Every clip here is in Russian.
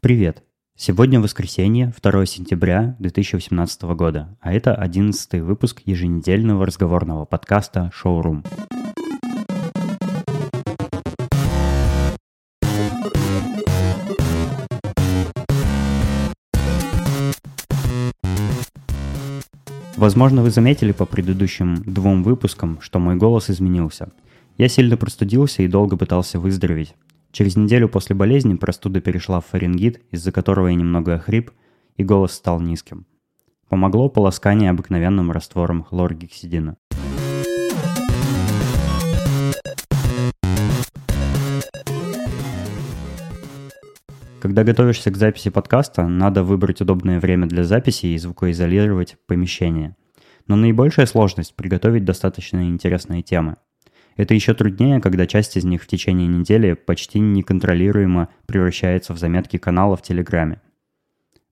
Привет! Сегодня воскресенье, 2 сентября 2018 года, а это 11 выпуск еженедельного разговорного подкаста «Шоурум». Возможно, вы заметили по предыдущим двум выпускам, что мой голос изменился. Я сильно простудился и долго пытался выздороветь. Через неделю после болезни простуда перешла в фарингит, из-за которого я немного охрип, и голос стал низким. Помогло полоскание обыкновенным раствором хлоргексидина. Когда готовишься к записи подкаста, надо выбрать удобное время для записи и звукоизолировать помещение. Но наибольшая сложность – приготовить достаточно интересные темы. Это еще труднее, когда часть из них в течение недели почти неконтролируемо превращается в заметки канала в Телеграме.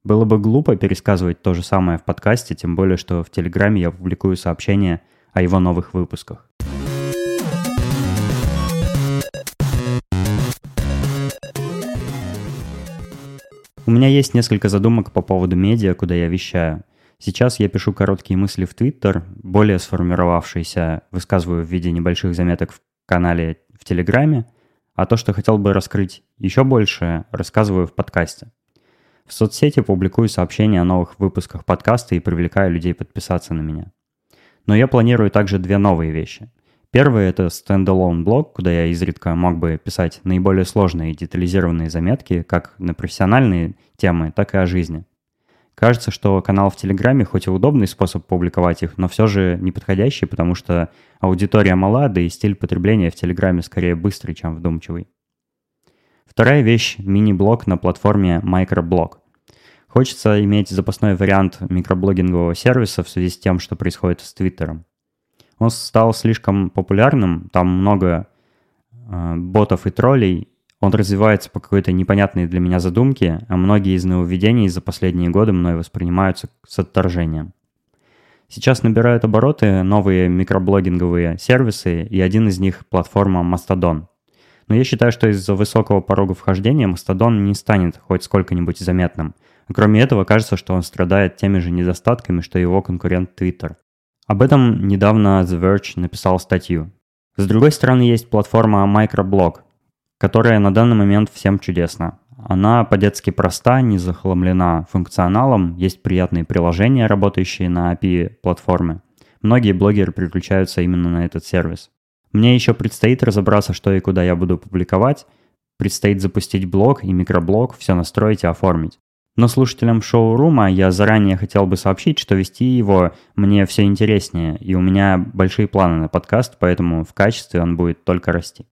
Было бы глупо пересказывать то же самое в подкасте, тем более, что в Телеграме я публикую сообщения о его новых выпусках. У меня есть несколько задумок по поводу медиа, куда я вещаю. Сейчас я пишу короткие мысли в Твиттер, более сформировавшиеся высказываю в виде небольших заметок в канале в Телеграме, а то, что хотел бы раскрыть еще больше, рассказываю в подкасте. В соцсети публикую сообщения о новых выпусках подкаста и привлекаю людей подписаться на меня. Но я планирую также две новые вещи. Первый — это стендалон блог, куда я изредка мог бы писать наиболее сложные и детализированные заметки, как на профессиональные темы, так и о жизни. Кажется, что канал в Телеграме хоть и удобный способ публиковать их, но все же неподходящий, потому что аудитория мала, да и стиль потребления в Телеграме скорее быстрый, чем вдумчивый. Вторая вещь — мини-блог на платформе Microblog. Хочется иметь запасной вариант микроблогингового сервиса в связи с тем, что происходит с Твиттером. Он стал слишком популярным, там много э, ботов и троллей, он развивается по какой-то непонятной для меня задумке, а многие из нововведений за последние годы мной воспринимаются с отторжением. Сейчас набирают обороты новые микроблогинговые сервисы, и один из них — платформа Mastodon. Но я считаю, что из-за высокого порога вхождения Mastodon не станет хоть сколько-нибудь заметным. Кроме этого, кажется, что он страдает теми же недостатками, что его конкурент Twitter. Об этом недавно The Verge написал статью. С другой стороны, есть платформа Microblog, которая на данный момент всем чудесна. Она по-детски проста, не захламлена функционалом, есть приятные приложения, работающие на API платформы. Многие блогеры переключаются именно на этот сервис. Мне еще предстоит разобраться, что и куда я буду публиковать, предстоит запустить блог и микроблог, все настроить и оформить. Но слушателям шоурума я заранее хотел бы сообщить, что вести его мне все интереснее, и у меня большие планы на подкаст, поэтому в качестве он будет только расти.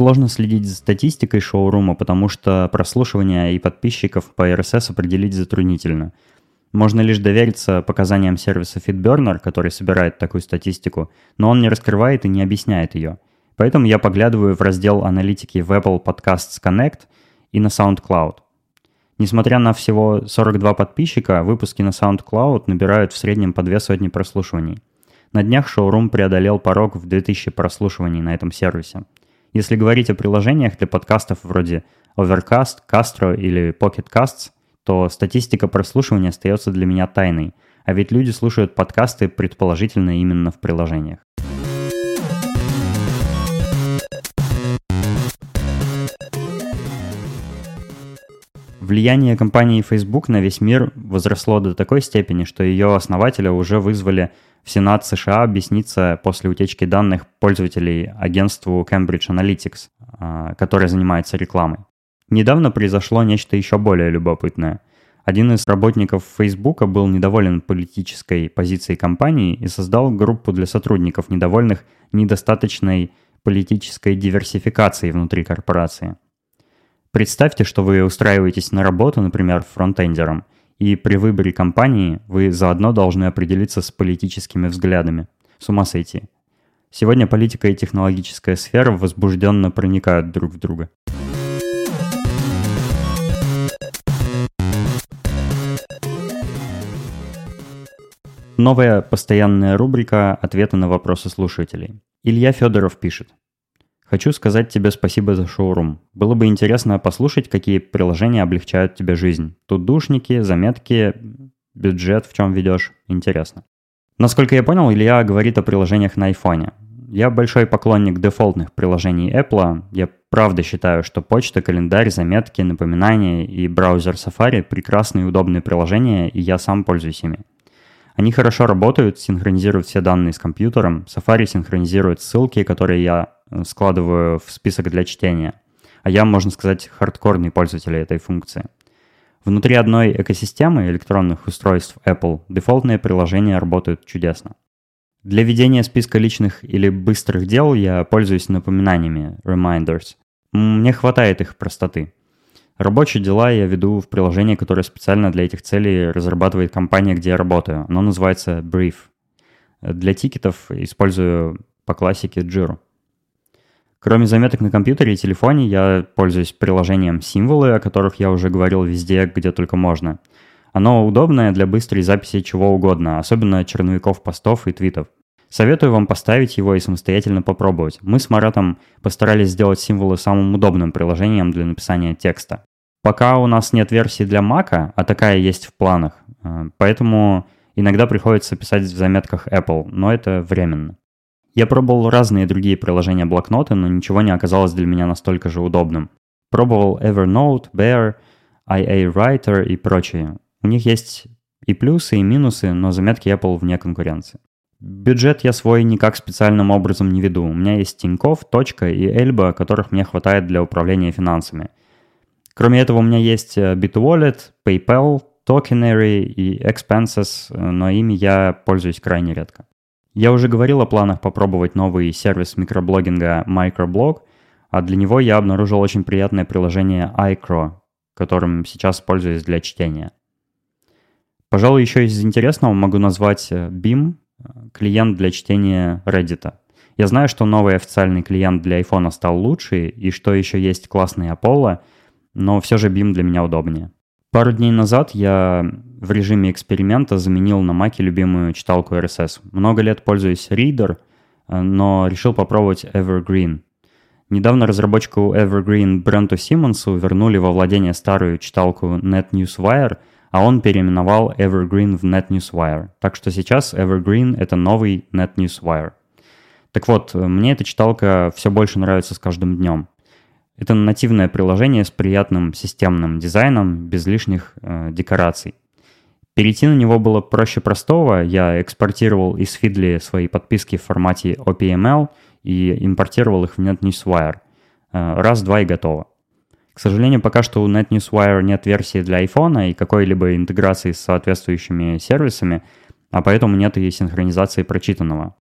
Сложно следить за статистикой шоурума, потому что прослушивания и подписчиков по RSS определить затруднительно – можно лишь довериться показаниям сервиса FeedBurner, который собирает такую статистику, но он не раскрывает и не объясняет ее. Поэтому я поглядываю в раздел аналитики в Apple Podcasts Connect и на SoundCloud. Несмотря на всего 42 подписчика, выпуски на SoundCloud набирают в среднем по две сотни прослушиваний. На днях шоурум преодолел порог в 2000 прослушиваний на этом сервисе. Если говорить о приложениях для подкастов вроде Overcast, Castro или Pocket Casts – то статистика прослушивания остается для меня тайной, а ведь люди слушают подкасты предположительно именно в приложениях. Влияние компании Facebook на весь мир возросло до такой степени, что ее основателя уже вызвали в Сенат США объясниться после утечки данных пользователей агентству Cambridge Analytics, а, которое занимается рекламой. Недавно произошло нечто еще более любопытное. Один из работников Facebook был недоволен политической позицией компании и создал группу для сотрудников, недовольных недостаточной политической диверсификацией внутри корпорации. Представьте, что вы устраиваетесь на работу, например, фронтендером, и при выборе компании вы заодно должны определиться с политическими взглядами. С ума сойти. Сегодня политика и технологическая сфера возбужденно проникают друг в друга. новая постоянная рубрика «Ответы на вопросы слушателей». Илья Федоров пишет. Хочу сказать тебе спасибо за шоурум. Было бы интересно послушать, какие приложения облегчают тебе жизнь. Тут душники, заметки, бюджет в чем ведешь. Интересно. Насколько я понял, Илья говорит о приложениях на айфоне. Я большой поклонник дефолтных приложений Apple. Я правда считаю, что почта, календарь, заметки, напоминания и браузер Safari – прекрасные и удобные приложения, и я сам пользуюсь ими. Они хорошо работают, синхронизируют все данные с компьютером. Safari синхронизирует ссылки, которые я складываю в список для чтения. А я, можно сказать, хардкорный пользователь этой функции. Внутри одной экосистемы электронных устройств Apple дефолтные приложения работают чудесно. Для ведения списка личных или быстрых дел я пользуюсь напоминаниями, reminders. Мне хватает их простоты. Рабочие дела я веду в приложении, которое специально для этих целей разрабатывает компания, где я работаю. Оно называется Brief. Для тикетов использую по классике Jira. Кроме заметок на компьютере и телефоне, я пользуюсь приложением «Символы», о которых я уже говорил везде, где только можно. Оно удобное для быстрой записи чего угодно, особенно черновиков постов и твитов. Советую вам поставить его и самостоятельно попробовать. Мы с Маратом постарались сделать символы самым удобным приложением для написания текста. Пока у нас нет версии для Mac, а такая есть в планах, э, поэтому иногда приходится писать в заметках Apple, но это временно. Я пробовал разные другие приложения блокноты, но ничего не оказалось для меня настолько же удобным. Пробовал Evernote, Bear, IA Writer и прочие. У них есть и плюсы, и минусы, но заметки Apple вне конкуренции. Бюджет я свой никак специальным образом не веду. У меня есть Тинькофф, Точка и Эльба, которых мне хватает для управления финансами – Кроме этого, у меня есть э, BitWallet, PayPal, Tokenary и Expenses, э, но ими я пользуюсь крайне редко. Я уже говорил о планах попробовать новый сервис микроблогинга Microblog, а для него я обнаружил очень приятное приложение iCro, которым сейчас пользуюсь для чтения. Пожалуй, еще из интересного могу назвать э, BIM, клиент для чтения Reddit. Я знаю, что новый официальный клиент для iPhone стал лучше, и что еще есть классный Apollo — но все же BIM для меня удобнее. Пару дней назад я в режиме эксперимента заменил на Маке любимую читалку RSS. Много лет пользуюсь Reader, э, но решил попробовать Evergreen. Недавно разработчику Evergreen Бренту Симмонсу вернули во владение старую читалку NetNewsWire, а он переименовал Evergreen в NetNewsWire. Так что сейчас Evergreen — это новый NetNewsWire. Так вот, мне эта читалка все больше нравится с каждым днем. Это нативное приложение с приятным системным дизайном, без лишних э, декораций. Перейти на него было проще простого. Я экспортировал из Feedly свои подписки в формате OPML и импортировал их в NetNewsWire. Э, раз, два и готово. К сожалению, пока что у NetNewsWire нет версии для iPhone и какой-либо интеграции с соответствующими сервисами, а поэтому нет и синхронизации прочитанного.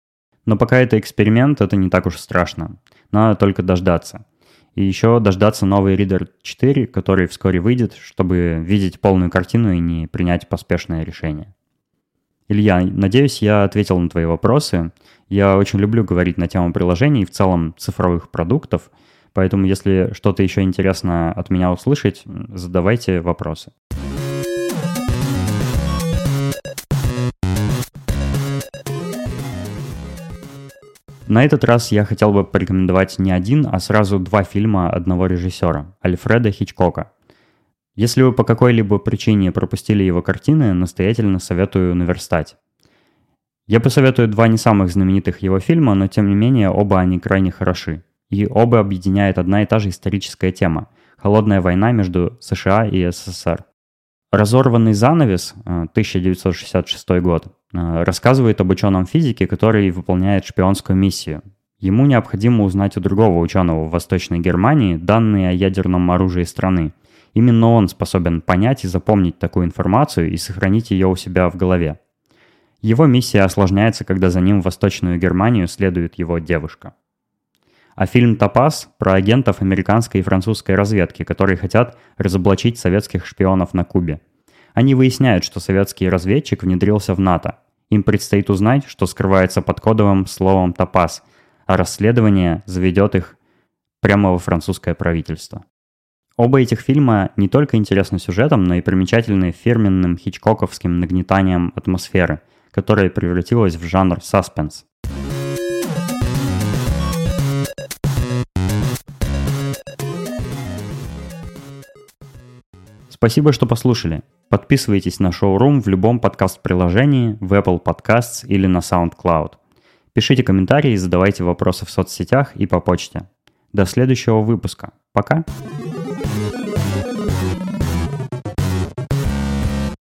Но пока это эксперимент, это не так уж страшно. Надо только дождаться. И еще дождаться новый Reader 4, который вскоре выйдет, чтобы видеть полную картину и не принять поспешное решение. Илья, надеюсь, я ответил на твои вопросы. Я очень люблю говорить на тему приложений и в целом цифровых продуктов, поэтому если что-то еще интересно от меня услышать, задавайте вопросы. На этот раз я хотел бы порекомендовать не один, а сразу два фильма одного режиссера – Альфреда Хичкока. Если вы по какой-либо причине пропустили его картины, настоятельно советую наверстать. Я посоветую два не самых знаменитых его фильма, но тем не менее оба они крайне хороши. И оба объединяет одна и та же историческая тема – холодная война между США и СССР. «Разорванный занавес» 1966 э, год Э, рассказывает об ученом физике, который выполняет шпионскую миссию. Ему необходимо узнать у другого ученого в Восточной Германии данные о ядерном оружии страны. Именно он способен понять и запомнить такую информацию и сохранить ее у себя в голове. Его миссия осложняется, когда за ним в Восточную Германию следует его девушка. А фильм «Топаз» про агентов американской и французской разведки, которые хотят разоблачить советских шпионов на Кубе. Они выясняют, что советский разведчик внедрился в НАТО, им предстоит узнать, что скрывается под кодовым словом «топаз», а расследование заведет их прямо во французское правительство. Оба этих фильма не только интересны сюжетом, но и примечательны фирменным хичкоковским нагнетанием атмосферы, которая превратилась в жанр саспенс. Спасибо, что послушали. Подписывайтесь на шоурум в любом подкаст-приложении, в Apple Podcasts или на SoundCloud. Пишите комментарии, задавайте вопросы в соцсетях и по почте. До следующего выпуска. Пока!